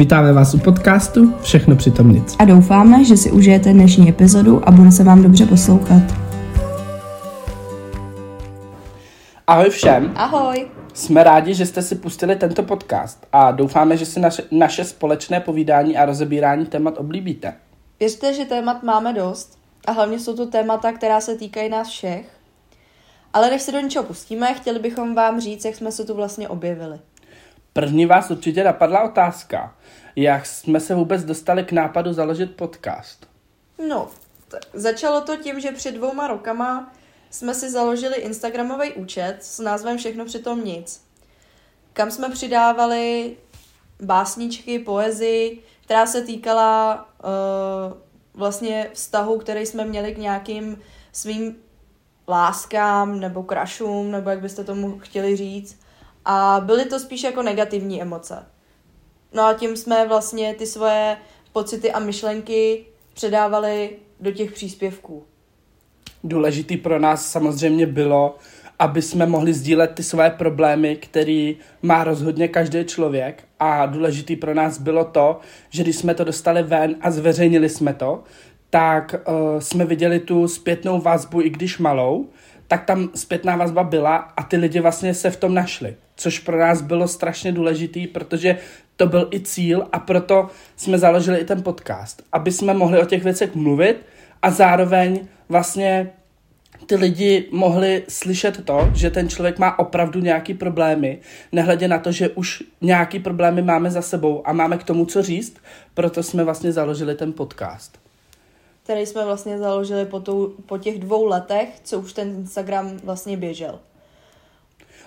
Vítáme vás u podcastu Všechno přitom nic. A doufáme, že si užijete dnešní epizodu a bude se vám dobře poslouchat. Ahoj všem. Ahoj. Jsme rádi, že jste si pustili tento podcast a doufáme, že si naše, naše společné povídání a rozebírání témat oblíbíte. Věřte, že témat máme dost a hlavně jsou to témata, která se týkají nás všech. Ale než se do něčeho pustíme, chtěli bychom vám říct, jak jsme se tu vlastně objevili. První vás určitě napadla otázka. Jak jsme se vůbec dostali k nápadu založit podcast? No, t- začalo to tím, že před dvouma rokama jsme si založili Instagramový účet s názvem Všechno přitom nic, kam jsme přidávali básničky, poezii, která se týkala uh, vlastně vztahu, který jsme měli k nějakým svým láskám nebo krašům, nebo jak byste tomu chtěli říct. A byly to spíš jako negativní emoce. No a tím jsme vlastně ty svoje pocity a myšlenky předávali do těch příspěvků. Důležitý pro nás samozřejmě bylo, aby jsme mohli sdílet ty své problémy, který má rozhodně každý člověk a důležitý pro nás bylo to, že když jsme to dostali ven a zveřejnili jsme to, tak uh, jsme viděli tu zpětnou vazbu, i když malou, tak tam zpětná vazba byla a ty lidi vlastně se v tom našli, což pro nás bylo strašně důležitý, protože to byl i cíl a proto jsme založili i ten podcast, aby jsme mohli o těch věcech mluvit a zároveň vlastně ty lidi mohli slyšet to, že ten člověk má opravdu nějaký problémy, nehledě na to, že už nějaký problémy máme za sebou a máme k tomu co říct, proto jsme vlastně založili ten podcast. Který jsme vlastně založili po, tou, po těch dvou letech, co už ten Instagram vlastně běžel.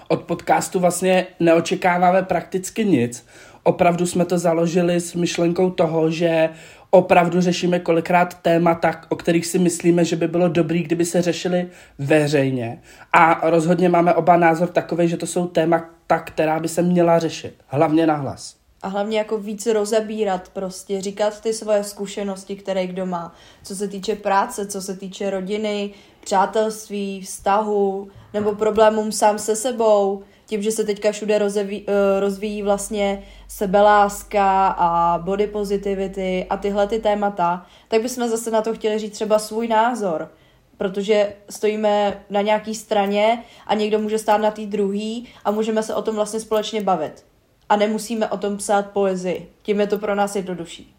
Od podcastu vlastně neočekáváme prakticky nic. Opravdu jsme to založili s myšlenkou toho, že opravdu řešíme kolikrát témata, o kterých si myslíme, že by bylo dobrý, kdyby se řešili veřejně. A rozhodně máme oba názor takový, že to jsou témata, která by se měla řešit. Hlavně na hlas. A hlavně jako víc rozebírat prostě, říkat ty svoje zkušenosti, které kdo má. Co se týče práce, co se týče rodiny, přátelství, vztahu, nebo problémům sám se sebou, tím, že se teďka všude rozvíjí, rozvíjí vlastně sebeláska a body positivity a tyhle ty témata, tak bychom zase na to chtěli říct třeba svůj názor, protože stojíme na nějaký straně a někdo může stát na té druhý a můžeme se o tom vlastně společně bavit. A nemusíme o tom psát poezii. Tím je to pro nás jednodušší.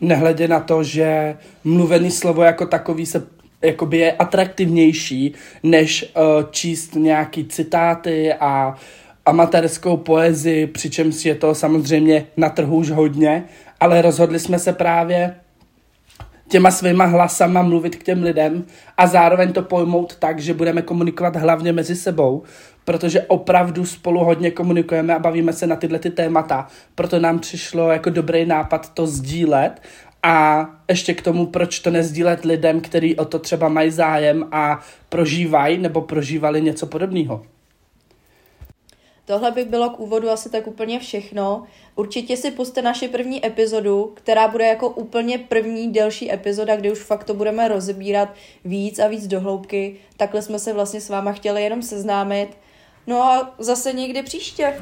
Nehledě na to, že mluvený slovo jako takový se jakoby je atraktivnější, než uh, číst nějaký citáty a amatérskou poezii, přičemž je to samozřejmě na trhu už hodně, ale rozhodli jsme se právě těma svýma hlasama mluvit k těm lidem a zároveň to pojmout tak, že budeme komunikovat hlavně mezi sebou, protože opravdu spolu hodně komunikujeme a bavíme se na tyhle ty témata. Proto nám přišlo jako dobrý nápad to sdílet a ještě k tomu, proč to nezdílet lidem, kteří o to třeba mají zájem a prožívají nebo prožívali něco podobného. Tohle by bylo k úvodu asi tak úplně všechno. Určitě si puste naši první epizodu, která bude jako úplně první delší epizoda, kde už fakt to budeme rozebírat víc a víc dohloubky. Takhle jsme se vlastně s váma chtěli jenom seznámit. No a zase někdy příště.